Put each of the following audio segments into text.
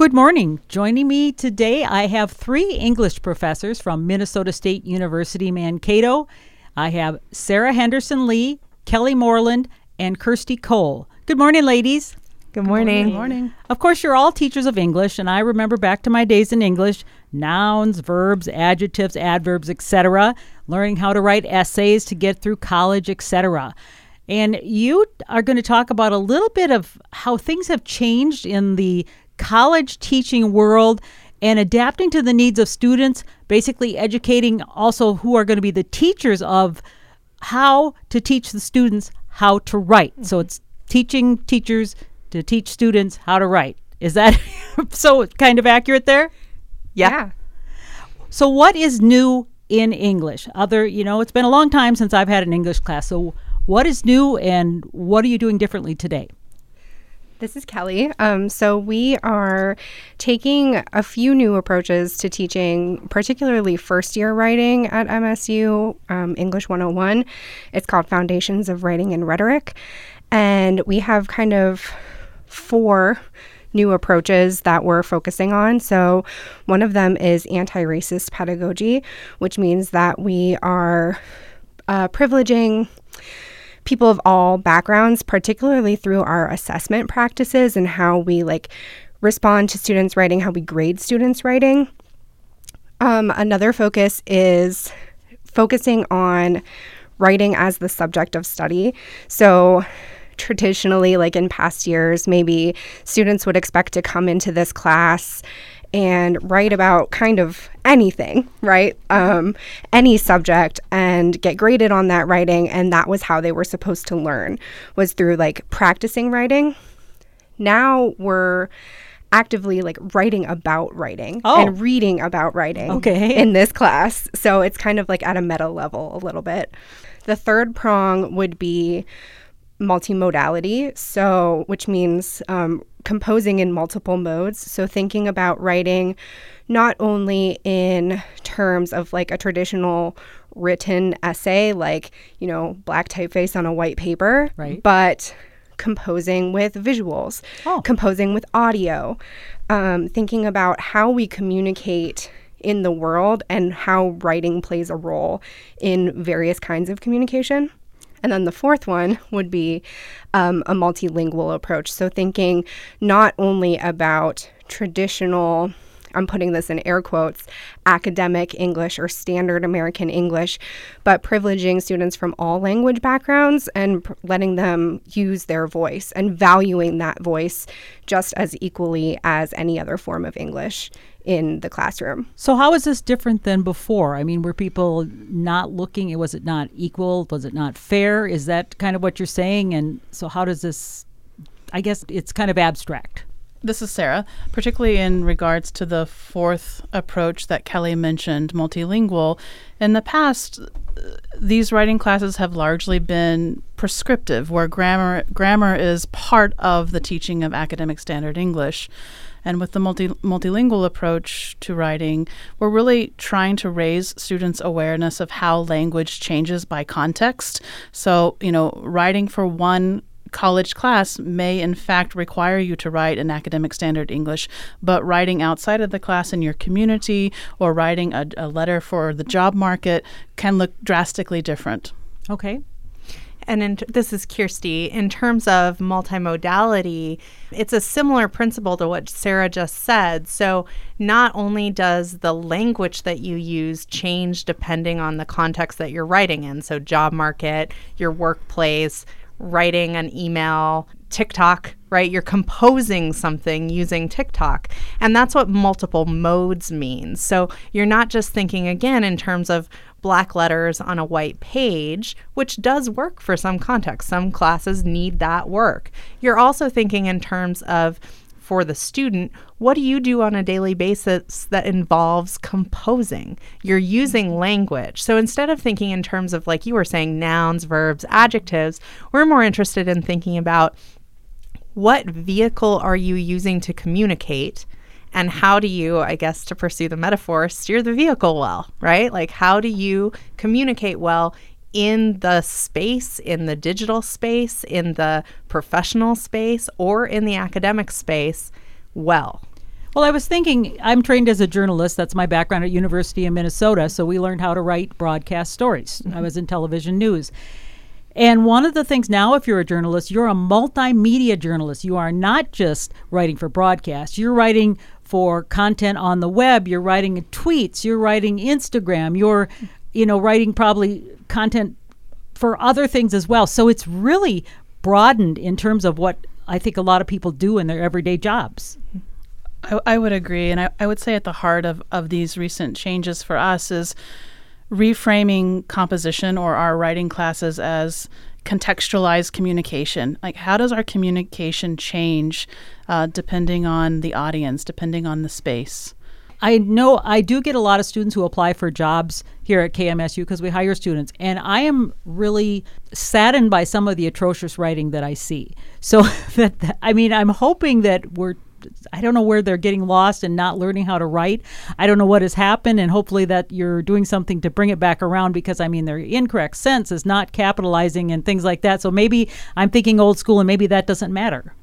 Good morning. Joining me today, I have three English professors from Minnesota State University Mankato. I have Sarah Henderson Lee, Kelly Moreland, and Kirsty Cole. Good morning, ladies. Good morning. Good morning. Of course, you're all teachers of English, and I remember back to my days in English nouns, verbs, adjectives, adverbs, etc., learning how to write essays to get through college, etc. And you are going to talk about a little bit of how things have changed in the college teaching world and adapting to the needs of students, basically educating also who are going to be the teachers of how to teach the students how to write. Mm-hmm. So it's teaching teachers to teach students how to write. Is that so kind of accurate there? Yeah. yeah. So what is new in English? Other, you know, it's been a long time since I've had an English class. So what is new and what are you doing differently today? This is Kelly. Um, so, we are taking a few new approaches to teaching, particularly first year writing at MSU, um, English 101. It's called Foundations of Writing and Rhetoric. And we have kind of four new approaches that we're focusing on. So, one of them is anti racist pedagogy, which means that we are uh, privileging people of all backgrounds, particularly through our assessment practices and how we like respond to students writing, how we grade students writing. Um, another focus is focusing on writing as the subject of study. So, traditionally, like in past years, maybe students would expect to come into this class and write about kind of anything, right? Um, any subject and get graded on that writing. And that was how they were supposed to learn, was through like practicing writing. Now we're actively like writing about writing oh. and reading about writing okay. in this class. So it's kind of like at a meta level a little bit. The third prong would be multimodality, so which means um, composing in multiple modes. So thinking about writing not only in terms of like a traditional written essay, like you know black typeface on a white paper, right. but composing with visuals, oh. composing with audio, um, thinking about how we communicate in the world and how writing plays a role in various kinds of communication. And then the fourth one would be um, a multilingual approach. So thinking not only about traditional I'm putting this in air quotes, academic English or standard American English, but privileging students from all language backgrounds and pr- letting them use their voice and valuing that voice just as equally as any other form of English in the classroom. So how is this different than before? I mean, were people not looking was it not equal? Was it not fair? Is that kind of what you're saying and so how does this I guess it's kind of abstract. This is Sarah, particularly in regards to the fourth approach that Kelly mentioned, multilingual. In the past, these writing classes have largely been prescriptive, where grammar grammar is part of the teaching of academic standard English. And with the multi, multilingual approach to writing, we're really trying to raise students' awareness of how language changes by context. So, you know, writing for one college class may in fact require you to write an academic standard English, but writing outside of the class in your community or writing a, a letter for the job market can look drastically different. Okay. And in, this is Kirsty. In terms of multimodality, it's a similar principle to what Sarah just said. So, not only does the language that you use change depending on the context that you're writing in, so job market, your workplace, writing an email, TikTok, right? You're composing something using TikTok. And that's what multiple modes means. So you're not just thinking again in terms of black letters on a white page, which does work for some contexts. Some classes need that work. You're also thinking in terms of for the student, what do you do on a daily basis that involves composing? You're using mm-hmm. language. So instead of thinking in terms of, like you were saying, nouns, verbs, adjectives, we're more interested in thinking about what vehicle are you using to communicate? And mm-hmm. how do you, I guess, to pursue the metaphor, steer the vehicle well, right? Like, how do you communicate well in the space, in the digital space, in the professional space, or in the academic space well. Well, I was thinking, I'm trained as a journalist. That's my background at University of Minnesota. So we learned how to write broadcast stories. I mm-hmm. was in television news. And one of the things now, if you're a journalist, you're a multimedia journalist. You are not just writing for broadcast, you're writing for content on the web, you're writing tweets, you're writing Instagram, you're, you know, writing probably content for other things as well. So it's really broadened in terms of what I think a lot of people do in their everyday jobs. I, I would agree. And I, I would say at the heart of, of these recent changes for us is reframing composition or our writing classes as contextualized communication. Like, how does our communication change uh, depending on the audience, depending on the space? I know I do get a lot of students who apply for jobs here at KMSU because we hire students, and I am really saddened by some of the atrocious writing that I see. So that I mean, I'm hoping that we're I don't know where they're getting lost and not learning how to write. I don't know what has happened, and hopefully that you're doing something to bring it back around because I mean their incorrect sense is not capitalizing and things like that. So maybe I'm thinking old school, and maybe that doesn't matter.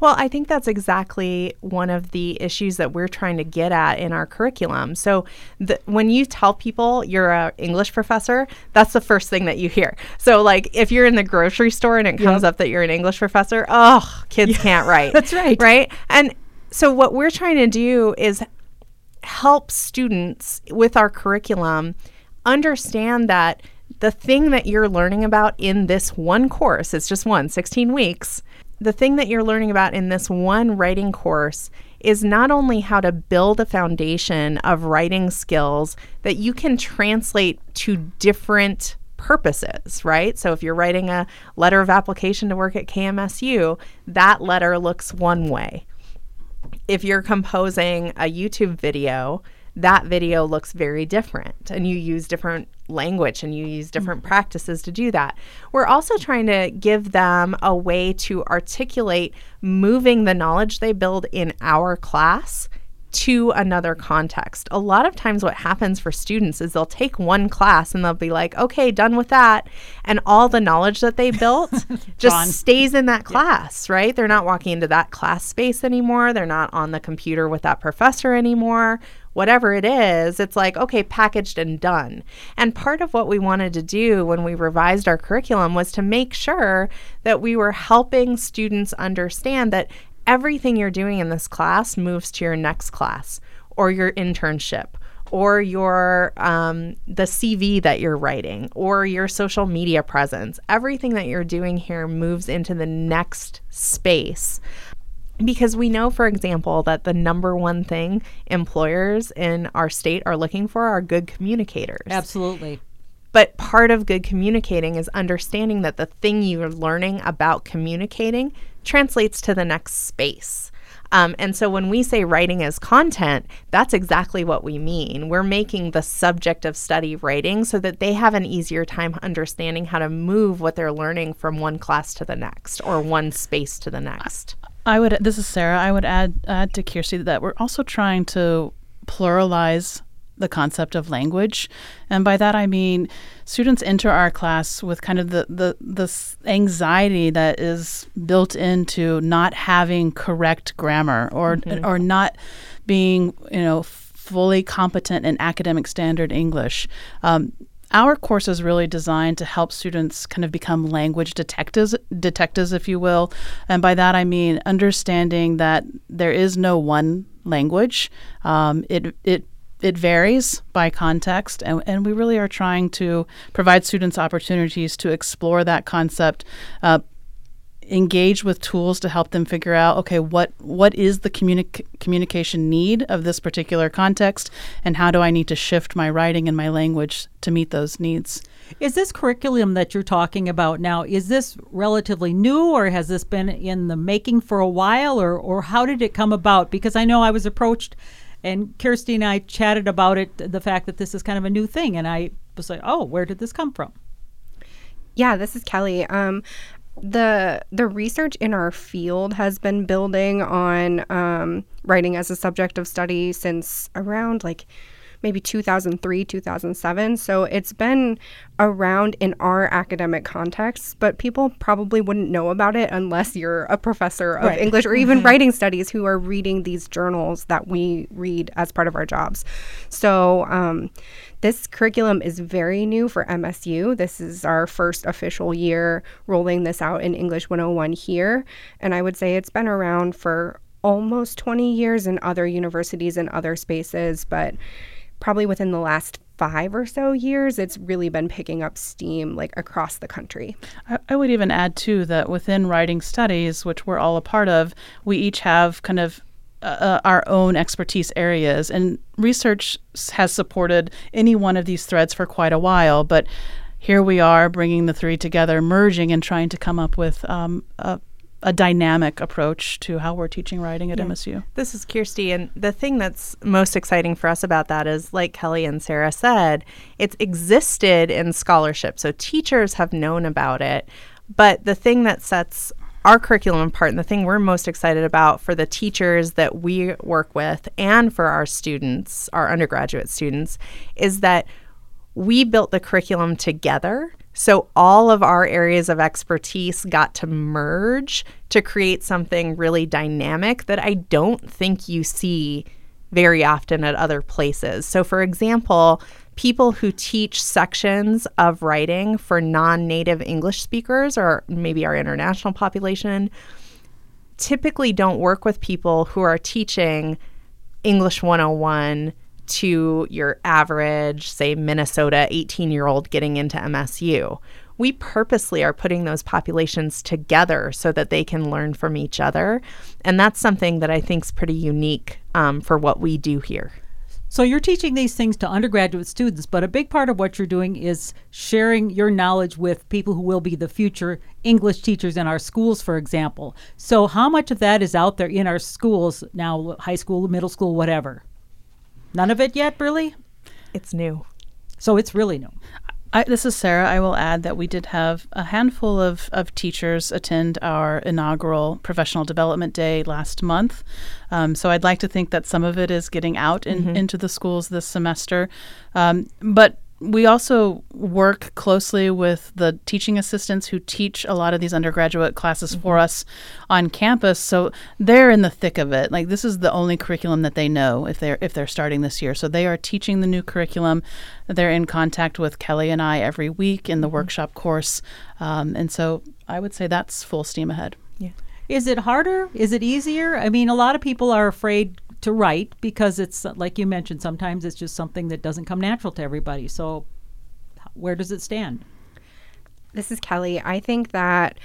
Well, I think that's exactly one of the issues that we're trying to get at in our curriculum. So, the, when you tell people you're an English professor, that's the first thing that you hear. So, like if you're in the grocery store and it comes yep. up that you're an English professor, oh, kids yeah, can't write. That's right. Right? And so, what we're trying to do is help students with our curriculum understand that the thing that you're learning about in this one course, it's just one, 16 weeks, the thing that you're learning about in this one writing course is not only how to build a foundation of writing skills that you can translate to different purposes, right? So if you're writing a letter of application to work at KMSU, that letter looks one way. If you're composing a YouTube video, that video looks very different and you use different language and you use different mm-hmm. practices to do that. We're also trying to give them a way to articulate moving the knowledge they build in our class to another context. A lot of times, what happens for students is they'll take one class and they'll be like, okay, done with that. And all the knowledge that they built just stays in that class, yeah. right? They're not walking into that class space anymore. They're not on the computer with that professor anymore whatever it is, it's like, okay, packaged and done. And part of what we wanted to do when we revised our curriculum was to make sure that we were helping students understand that everything you're doing in this class moves to your next class or your internship or your um, the CV that you're writing or your social media presence. Everything that you're doing here moves into the next space because we know, for example, that the number one thing employers in our state are looking for are good communicators. Absolutely. But part of good communicating is understanding that the thing you're learning about communicating translates to the next space. Um, and so when we say writing as content, that's exactly what we mean. We're making the subject of study writing so that they have an easier time understanding how to move what they're learning from one class to the next or one space to the next. I would. This is Sarah. I would add add to Kirsty that we're also trying to pluralize the concept of language, and by that I mean students enter our class with kind of the the the anxiety that is built into not having correct grammar or mm-hmm. or not being you know fully competent in academic standard English. Um, our course is really designed to help students kind of become language detectives, detectives, if you will. And by that I mean understanding that there is no one language. Um, it it it varies by context, and, and we really are trying to provide students opportunities to explore that concept, uh, engage with tools to help them figure out okay what what is the communi- communication need of this particular context and how do i need to shift my writing and my language to meet those needs? Is this curriculum that you're talking about now is this relatively new or has this been in the making for a while or or how did it come about? Because i know i was approached and kirsty and i chatted about it the fact that this is kind of a new thing and i was like oh where did this come from? Yeah, this is Kelly. Um, the the research in our field has been building on um, writing as a subject of study since around like maybe 2003, 2007. So it's been around in our academic context, but people probably wouldn't know about it unless you're a professor of Right. English or even writing studies who are reading these journals that we read as part of our jobs. So, um, this curriculum is very new for MSU. This is our first official year rolling this out in English 101 here. And I would say it's been around for almost 20 years in other universities and other spaces, but probably within the last five or so years, it's really been picking up steam like across the country. I, I would even add too that within writing studies, which we're all a part of, we each have kind of uh, our own expertise areas, and research has supported any one of these threads for quite a while. But here we are bringing the three together, merging, and trying to come up with um, a, a dynamic approach to how we're teaching writing at MSU. This is Kirsty, and the thing that's most exciting for us about that is, like Kelly and Sarah said, it's existed in scholarship. So teachers have known about it. But the thing that sets our curriculum part and the thing we're most excited about for the teachers that we work with and for our students, our undergraduate students, is that we built the curriculum together. So all of our areas of expertise got to merge to create something really dynamic that I don't think you see very often at other places. So, for example, people who teach sections of writing for non native English speakers or maybe our international population typically don't work with people who are teaching English 101 to your average, say, Minnesota 18 year old getting into MSU. We purposely are putting those populations together so that they can learn from each other. And that's something that I think is pretty unique um, for what we do here. So you're teaching these things to undergraduate students, but a big part of what you're doing is sharing your knowledge with people who will be the future English teachers in our schools, for example. So how much of that is out there in our schools now, high school, middle school, whatever? None of it yet, really? It's new. So it's really new. I, this is Sarah. I will add that we did have a handful of, of teachers attend our inaugural professional development day last month. Um, so I'd like to think that some of it is getting out in, into the schools this semester. Um, but we also work closely with the teaching assistants who teach a lot of these undergraduate classes for us on campus. So they're in the thick of it. Like this is the only curriculum that they know if they're if they're starting this year. So they are teaching the new curriculum. They're in contact with Kelly and I every week in the workshop course, um, and so I would say that's full steam ahead. Yeah. Is it harder? Is it easier? I mean, a lot of people are afraid to write because it's like you mentioned, sometimes it's just something that doesn't come natural to everybody. So where does it stand? This is Kelly. I think that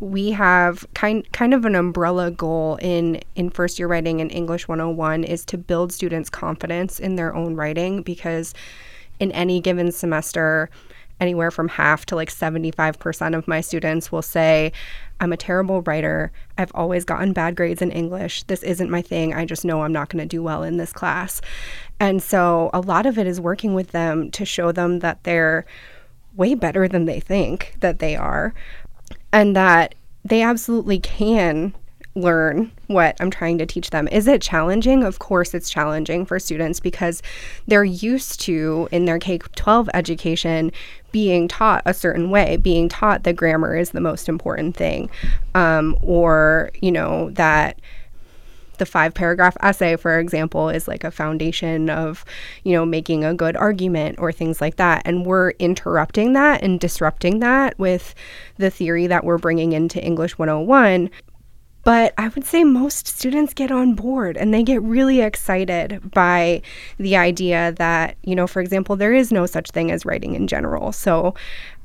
we have kind kind of an umbrella goal in in first year writing and English 101 is to build students confidence in their own writing because in any given semester anywhere from half to like 75% of my students will say I'm a terrible writer. I've always gotten bad grades in English. This isn't my thing. I just know I'm not going to do well in this class. And so a lot of it is working with them to show them that they're way better than they think that they are and that they absolutely can learn what I'm trying to teach them. Is it challenging? Of course, it's challenging for students because they're used to, in their K 12 education, being taught a certain way, being taught that grammar is the most important thing, um, or, you know, that the five paragraph essay for example is like a foundation of you know making a good argument or things like that and we're interrupting that and disrupting that with the theory that we're bringing into english 101 but I would say most students get on board and they get really excited by the idea that, you know, for example, there is no such thing as writing in general. So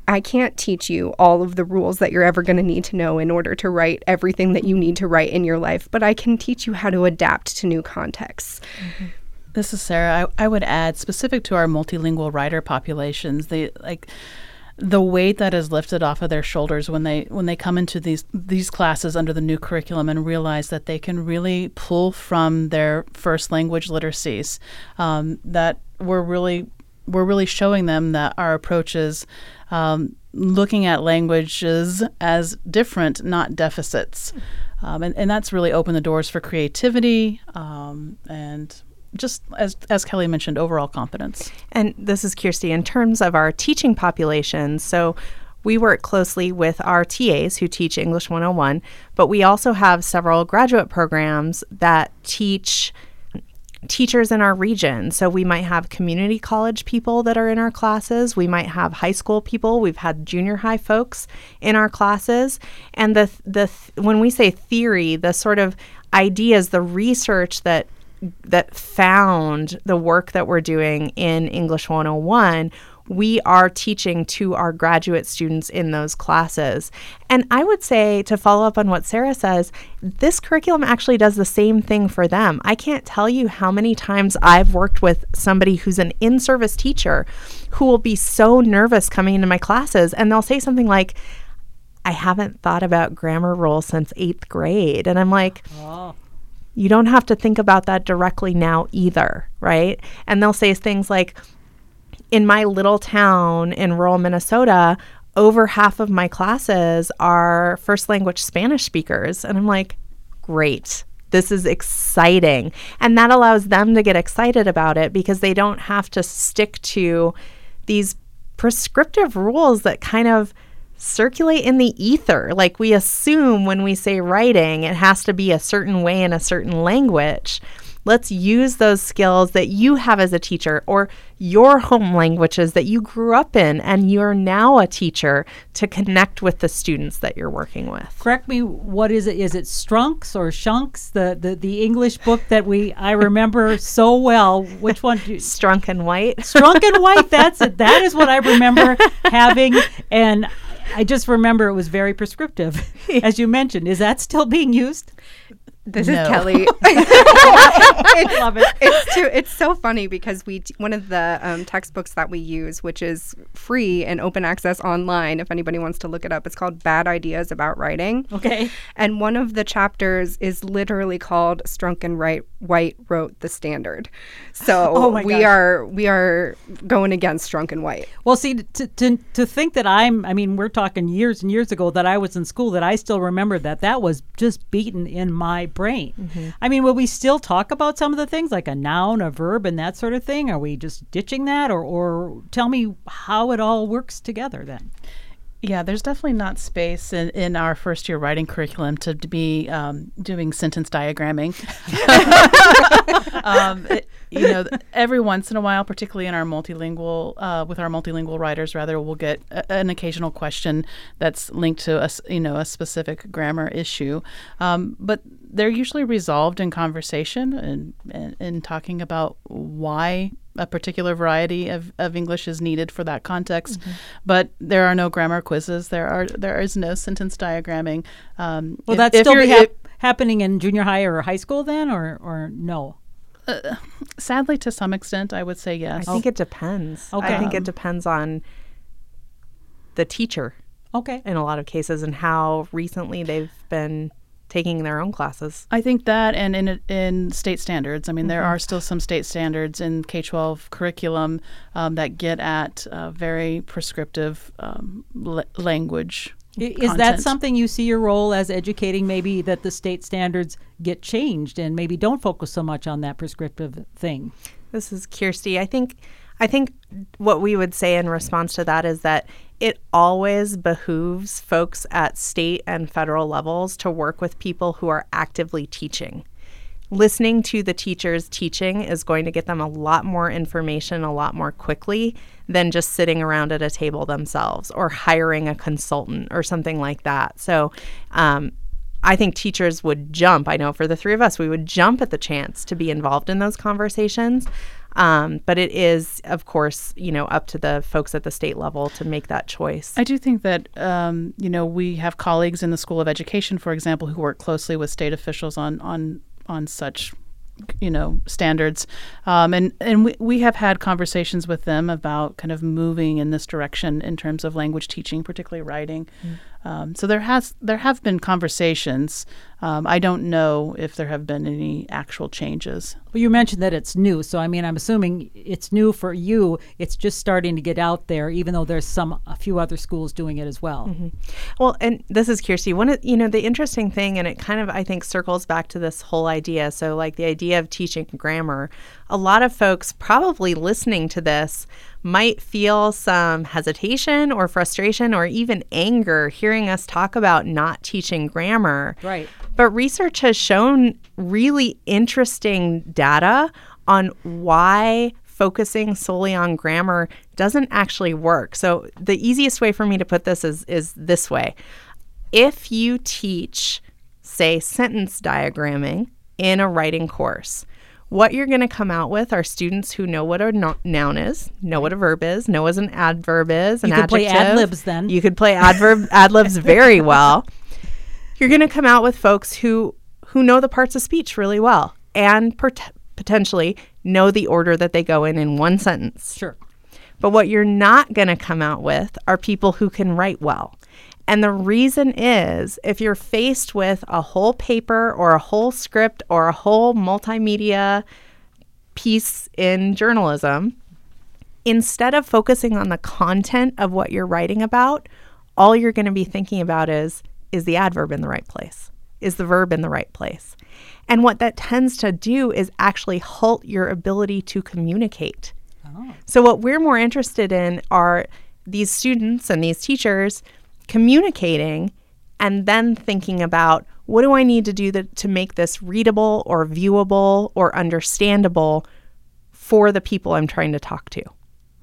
I can't teach you all of the rules that you're ever going to need to know in order to write everything that you need to write in your life, but I can teach you how to adapt to new contexts. This is Sarah. I, I would add specific to our multilingual writer populations, they like the weight that is lifted off of their shoulders when they when they come into these these classes under the new curriculum and realize that they can really pull from their first language literacies. Um, that we're really we're really showing them that our approach is um, looking at languages as different, not deficits. Um, and, and that's really opened the doors for creativity um, and just as as Kelly mentioned, overall competence. And this is Kirsty. In terms of our teaching population, so we work closely with our TAs who teach English 101, but we also have several graduate programs that teach teachers in our region. So we might have community college people that are in our classes. We might have high school people. We've had junior high folks in our classes. And the the when we say theory, the sort of ideas, the research that that found the work that we're doing in English 101 we are teaching to our graduate students in those classes. And I would say, to follow up on what Sarah says, this curriculum actually does the same thing for them. I can't tell you how many times I've worked with somebody who's an in service teacher who will be so nervous coming into my classes and they'll say something like, I haven't thought about grammar rules since eighth grade. And I'm like, oh. You don't have to think about that directly now either, right? And they'll say things like, in my little town in rural Minnesota, over half of my classes are first language Spanish speakers. And I'm like, great. This is exciting. And that allows them to get excited about it because they don't have to stick to these prescriptive rules that kind of circulate in the ether. Like we assume when we say writing, it has to be a certain way in a certain language. Let's use those skills that you have as a teacher or your home languages that you grew up in and you're now a teacher to connect with the students that you're working with. Correct me, what is it? Is it Strunks or Shunks? The the, the English book that we I remember so well. Which one? Do you, Strunk and White. Strunk and White, that's it. That is what I remember having and I just remember it was very prescriptive, as you mentioned. Is that still being used? This no. is Kelly. I love it. It's too, It's so funny because we one of the um, textbooks that we use, which is free and open access online, if anybody wants to look it up, it's called "Bad Ideas About Writing." Okay. And one of the chapters is literally called "Strunk and White wrote the standard." So oh we gosh. are we are going against Strunk and White. Well, see, to, to to think that I'm, I mean, we're talking years and years ago that I was in school that I still remember that that was just beaten in my brain. Mm-hmm. I mean, will we still talk about some of the things like a noun, a verb, and that sort of thing? Are we just ditching that, or, or tell me how it all works together then? Yeah, there's definitely not space in, in our first year writing curriculum to, to be um, doing sentence diagramming. um, it, you know, every once in a while, particularly in our multilingual, uh, with our multilingual writers, rather, we'll get a, an occasional question that's linked to a, you know, a specific grammar issue. Um, but they're usually resolved in conversation and, and, and talking about why a particular variety of, of English is needed for that context. Mm-hmm. But there are no grammar quizzes. There are there is no sentence diagramming. Um, Will if, that still be hap- happening in junior high or high school then, or or no? Uh, sadly, to some extent, I would say yes. I think it depends. Okay. I think it depends on the teacher. Okay. In a lot of cases, and how recently they've been taking their own classes. I think that, and in in state standards. I mean, mm-hmm. there are still some state standards in K twelve curriculum um, that get at uh, very prescriptive um, l- language. Is content. that something you see your role as educating? Maybe that the state standards get changed and maybe don't focus so much on that prescriptive thing. This is Kirsty. I think I think what we would say in response to that is that it always behooves folks at state and federal levels to work with people who are actively teaching. Listening to the teachers teaching is going to get them a lot more information a lot more quickly than just sitting around at a table themselves or hiring a consultant or something like that. So, um, I think teachers would jump. I know for the three of us, we would jump at the chance to be involved in those conversations. Um, but it is, of course, you know, up to the folks at the state level to make that choice. I do think that, um, you know, we have colleagues in the School of Education, for example, who work closely with state officials on on on such you know standards um, and and we, we have had conversations with them about kind of moving in this direction in terms of language teaching particularly writing mm. Um, so there has there have been conversations. Um, I don't know if there have been any actual changes. Well, you mentioned that it's new, so I mean, I'm assuming it's new for you. It's just starting to get out there, even though there's some a few other schools doing it as well. Mm-hmm. Well, and this is Kirsty. One, of, you know, the interesting thing, and it kind of I think circles back to this whole idea. So, like the idea of teaching grammar. A lot of folks probably listening to this might feel some hesitation or frustration or even anger hearing us talk about not teaching grammar. Right. But research has shown really interesting data on why focusing solely on grammar doesn't actually work. So the easiest way for me to put this is is this way. If you teach say sentence diagramming in a writing course, what you're going to come out with are students who know what a no- noun is, know what a verb is, know what an adverb is, an You could adjective. play ad libs then. You could play adverb ad libs very well. You're going to come out with folks who who know the parts of speech really well and pot- potentially know the order that they go in in one sentence. Sure. But what you're not going to come out with are people who can write well. And the reason is if you're faced with a whole paper or a whole script or a whole multimedia piece in journalism, instead of focusing on the content of what you're writing about, all you're going to be thinking about is is the adverb in the right place? Is the verb in the right place? And what that tends to do is actually halt your ability to communicate. Oh. So, what we're more interested in are these students and these teachers communicating and then thinking about what do I need to do that, to make this readable or viewable or understandable for the people I'm trying to talk to,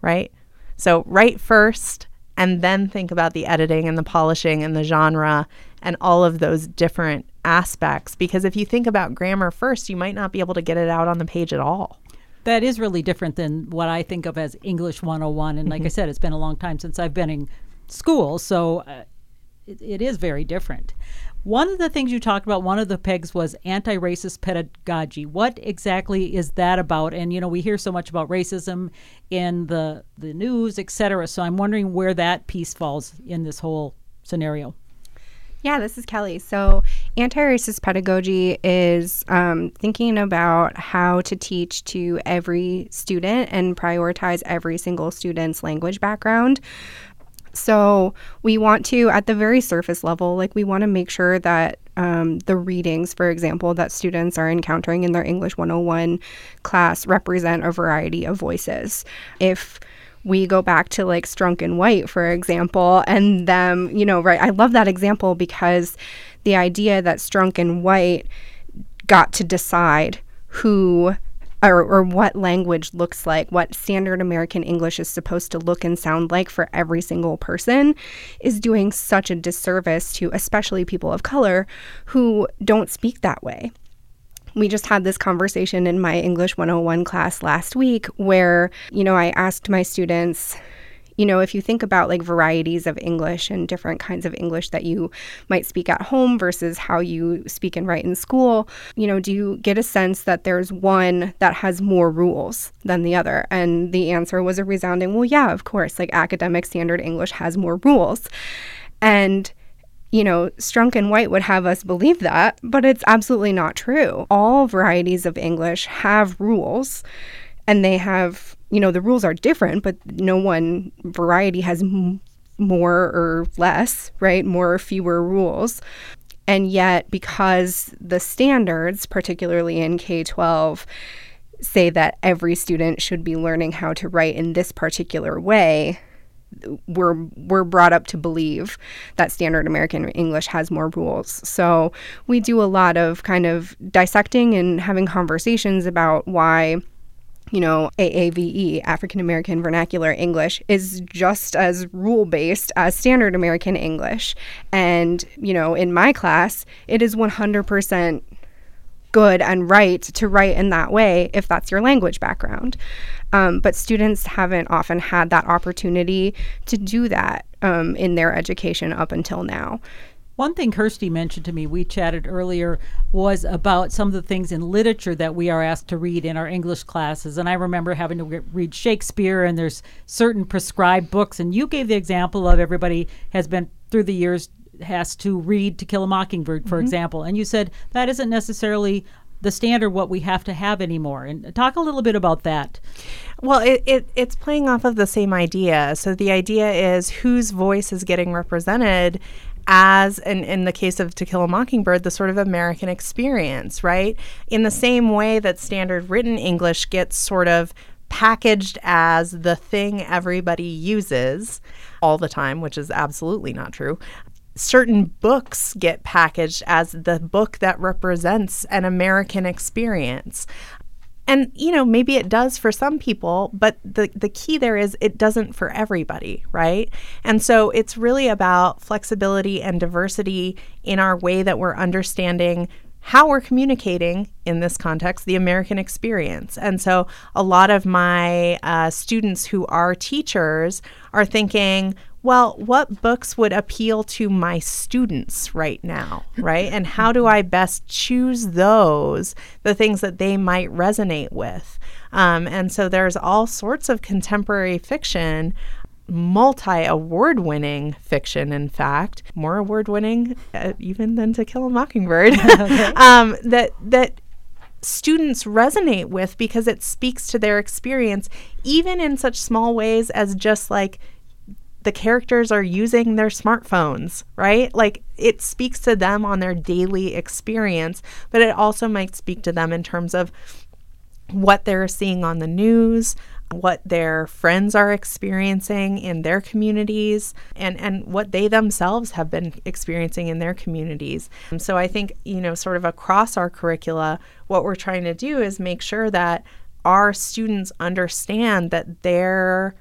right? So, write first and then think about the editing and the polishing and the genre and all of those different aspects. Because if you think about grammar first, you might not be able to get it out on the page at all. That is really different than what I think of as English 101. And like mm-hmm. I said, it's been a long time since I've been in school, so uh, it, it is very different. One of the things you talked about, one of the pegs was anti racist pedagogy. What exactly is that about? And, you know, we hear so much about racism in the, the news, et cetera. So I'm wondering where that piece falls in this whole scenario. Yeah, this is Kelly. So, anti racist pedagogy is um, thinking about how to teach to every student and prioritize every single student's language background. So, we want to, at the very surface level, like we want to make sure that um, the readings, for example, that students are encountering in their English 101 class represent a variety of voices. If we go back to like Strunk and White, for example, and them, you know, right? I love that example because the idea that Strunk and White got to decide who or, or what language looks like, what standard American English is supposed to look and sound like for every single person, is doing such a disservice to especially people of color who don't speak that way. We just had this conversation in my English 101 class last week where, you know, I asked my students, you know, if you think about like varieties of English and different kinds of English that you might speak at home versus how you speak and write in school, you know, do you get a sense that there's one that has more rules than the other? And the answer was a resounding, well, yeah, of course, like academic standard English has more rules. And you know, Strunk and White would have us believe that, but it's absolutely not true. All varieties of English have rules, and they have, you know, the rules are different, but no one variety has m- more or less, right? More or fewer rules. And yet, because the standards, particularly in K 12, say that every student should be learning how to write in this particular way, we're we're brought up to believe that standard American English has more rules. So we do a lot of kind of dissecting and having conversations about why you know, AAVE, African American Vernacular English, is just as rule based as standard American English. And, you know, in my class, it is 100% good and right to write in that way if that's your language background. Um, but students haven't often had that opportunity to do that um, in their education up until now. One thing Kirsty mentioned to me, we chatted earlier, was about some of the things in literature that we are asked to read in our English classes. And I remember having to re- read Shakespeare, and there's certain prescribed books. And you gave the example of everybody has been through the years has to read To Kill a Mockingbird, for mm-hmm. example. And you said that isn't necessarily the standard what we have to have anymore. And talk a little bit about that. Well, it, it it's playing off of the same idea. So the idea is whose voice is getting represented as in, the case of To Kill a Mockingbird, the sort of American experience, right? In the same way that standard written English gets sort of packaged as the thing everybody uses all the time, which is absolutely not true. Certain books get packaged as the book that represents an American experience. And you know, maybe it does for some people, but the the key there is it doesn't for everybody, right? And so it's really about flexibility and diversity in our way that we're understanding how we're communicating in this context the American experience. And so a lot of my uh, students who are teachers are thinking, well, what books would appeal to my students right now, right? and how do I best choose those, the things that they might resonate with? Um, and so there's all sorts of contemporary fiction multi award winning fiction, in fact, more award winning uh, even than To Kill a Mockingbird, um, that, that students resonate with because it speaks to their experience, even in such small ways as just like the characters are using their smartphones, right? Like it speaks to them on their daily experience, but it also might speak to them in terms of what they're seeing on the news, what their friends are experiencing in their communities and and what they themselves have been experiencing in their communities. And so I think, you know, sort of across our curricula, what we're trying to do is make sure that our students understand that their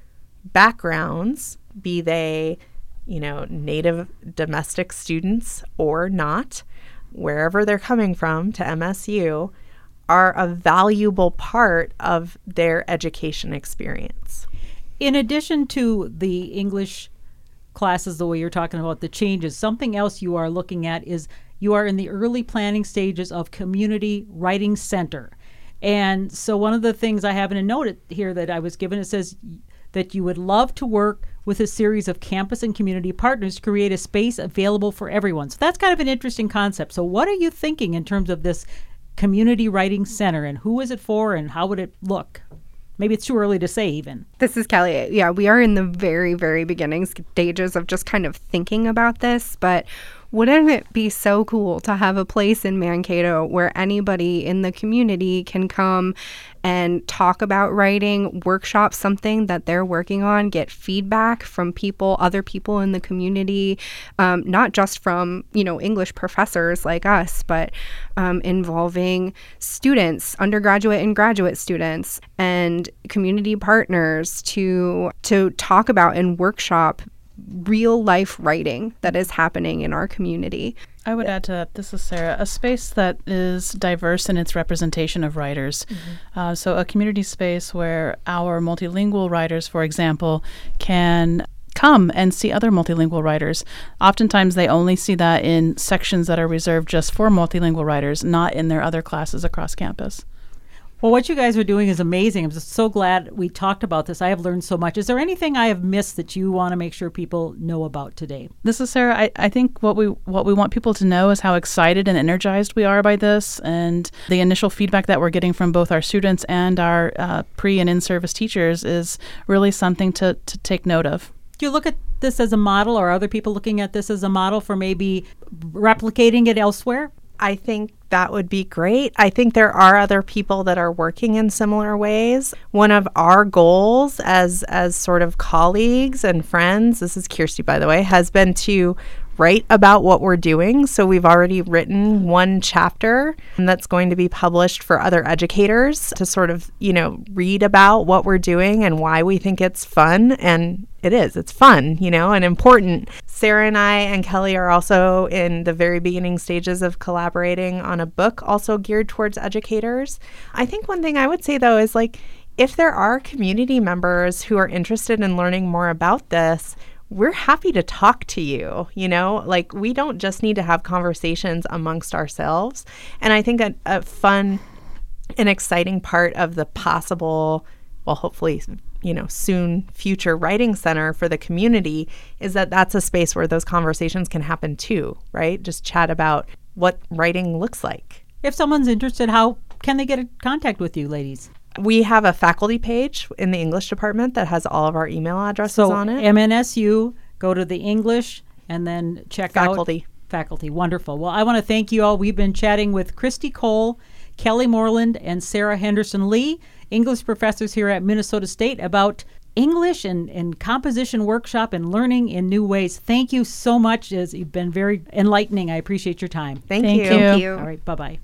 backgrounds, be they, you know, native domestic students or not, wherever they're coming from to MSU, are a valuable part of their education experience. In addition to the English classes, the way you're talking about the changes, something else you are looking at is you are in the early planning stages of Community Writing Center. And so, one of the things I have in a note here that I was given, it says that you would love to work with a series of campus and community partners to create a space available for everyone. So, that's kind of an interesting concept. So, what are you thinking in terms of this Community Writing Center and who is it for and how would it look? Maybe it's too early to say, even. This is Kelly. Yeah, we are in the very, very beginning stages of just kind of thinking about this, but wouldn't it be so cool to have a place in Mankato where anybody in the community can come and talk about writing, workshop something that they're working on, get feedback from people, other people in the community, um, not just from, you know, English professors like us, but um, involving students, undergraduate and graduate students, and community partners to to talk about and workshop real life writing that is happening in our community. I would add to that, this is Sarah, a space that is diverse in its representation of writers. Mm-hmm. Uh, so, a community space where our multilingual writers, for example, can come and see other multilingual writers. Oftentimes, they only see that in sections that are reserved just for multilingual writers, not in their other classes across campus. Well, what you guys are doing is amazing. I'm just so glad we talked about this. I have learned so much. Is there anything I have missed that you want to make sure people know about today? This is Sarah. I, I think what we what we want people to know is how excited and energized we are by this, and the initial feedback that we're getting from both our students and our uh, pre and in service teachers is really something to to take note of. Do you look at this as a model, or other people looking at this as a model for maybe replicating it elsewhere? I think that would be great. I think there are other people that are working in similar ways. One of our goals as as sort of colleagues and friends, this is Kirsty by the way, has been to write about what we're doing. So we've already written one chapter and that's going to be published for other educators to sort of, you know, read about what we're doing and why we think it's fun and it is. It's fun, you know, and important. Sarah and I and Kelly are also in the very beginning stages of collaborating on a book also geared towards educators. I think one thing I would say though is like if there are community members who are interested in learning more about this, we're happy to talk to you. You know, like we don't just need to have conversations amongst ourselves. And I think a, a fun and exciting part of the possible, well, hopefully you know, soon future writing center for the community is that that's a space where those conversations can happen too, right? Just chat about what writing looks like. If someone's interested, how can they get in contact with you, ladies? We have a faculty page in the English department that has all of our email addresses So on it. MNSU, go to the English and then check out Faculty. Faculty. Wonderful. Well, I want to thank you all. We've been chatting with Christy Cole, Kelly Moreland, and Sarah Henderson Lee, English professors here at Minnesota State, about English and, and composition workshop and learning in new ways. Thank you so much. It's- You've been very enlightening. I appreciate your time. Thank, Thank you. you. Thank you. All right. Bye bye.